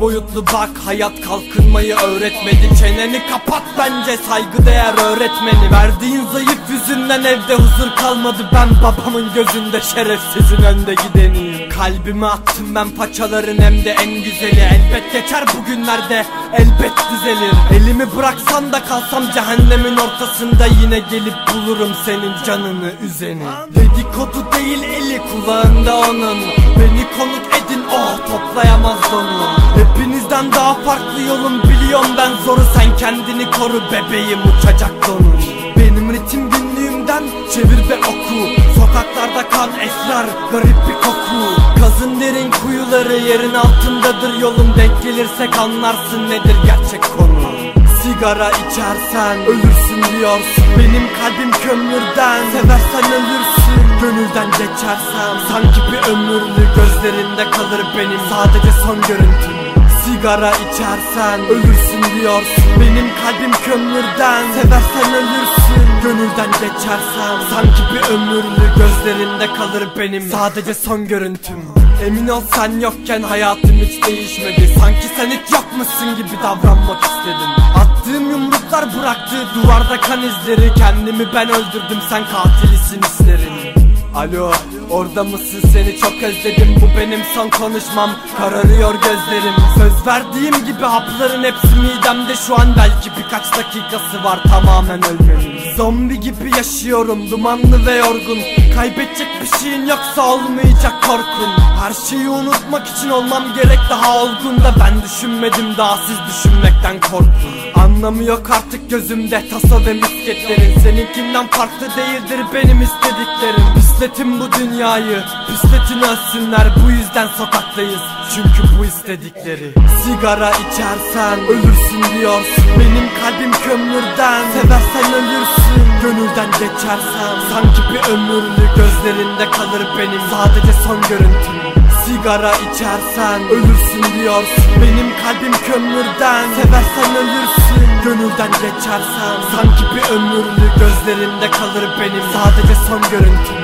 Boyutlu bak hayat kalkınmayı öğretmedi Çeneni kapat bence saygıdeğer öğretmeni. Verdiğin zayıf yüzünden evde huzur kalmadı. Ben babamın gözünde şerefsizin önde gideniyim Kalbimi attım ben paçaların hem de en güzeli. Elbet geçer bugünlerde elbet düzelir. Elimi bıraksan da kalsam cehennemin ortasında Yine gelip bulurum senin canını üzeni. Dedikodu değil eli kulağında onun Beni konuk edin. Oh toplayamaz onu Hepinizden daha farklı yolum biliyorum ben. Zoru Sen kendini koru bebeğim uçacak donun Benim ritim günlüğümden çevir ve oku. Sokaklarda kan esrar garip bir koku. Kazın derin kuyuları yerin altındadır. Yolun Denk gelirsek anlarsın nedir gerçek konu. Sigara içersen ölürsün diyorsun. Benim kalbim kömürden. Seversen ölürsün Gönülden geçersem Sanki bir ömürlü gözlerinde kalır benim. Sadece son görüntüm Sigara içersen ölürsün diyorsun. Benim kalbim kömürden Seversen ölürsün. Gönülden geçersem Sanki bir ömürlü gözlerinde kalır benim. Sadece son görüntüm Emin ol sen yokken hayatım hiç değişmedi. Sanki sen hiç yokmuşsun gibi davranmak istedim. Attığım yumruklar bıraktığı duvarda kan izleri. Kendimi ben öldürdüm sen katilisin hislerin Alo orada mısın? Seni çok özledim. Bu benim son konuşmam. Kararıyor gözlerim. Söz verdiğim gibi hapların hepsi midemde. Şu an belki birkaç dakikası var tamamen ölmenin Zombi gibi yaşıyorum. Dumanlı ve yorgun Kaybedecek bir şeyin yoksa olmayacak korkun. Her şeyi unutmak için olmam gerek daha olgun da Ben düşünmedim daha siz düşünmekten korkun. Anlamı yok artık gözümde taso ve misketlerin. Seninkinden farklı değildir benim istediklerim. Pisletin bu dünyayı pisletin ölsünler. Bu yüzden sokaktayız çünkü bu istedikleri. Sigara içersen ölürsün diyorsun. Benim kalbim kömürden Seversen ölürsün. Gönülden geçersem Sanki bir ömürlü gözlerinde kalır benim. Sadece son görüntüm. Sigara içersen ölürsün diyorsun. Benim kalbim kömürden. Seversen ölürsün. Gönülden geçersem Sanki bir ömürlü gözlerinde kalır benim. Sadece son görüntüm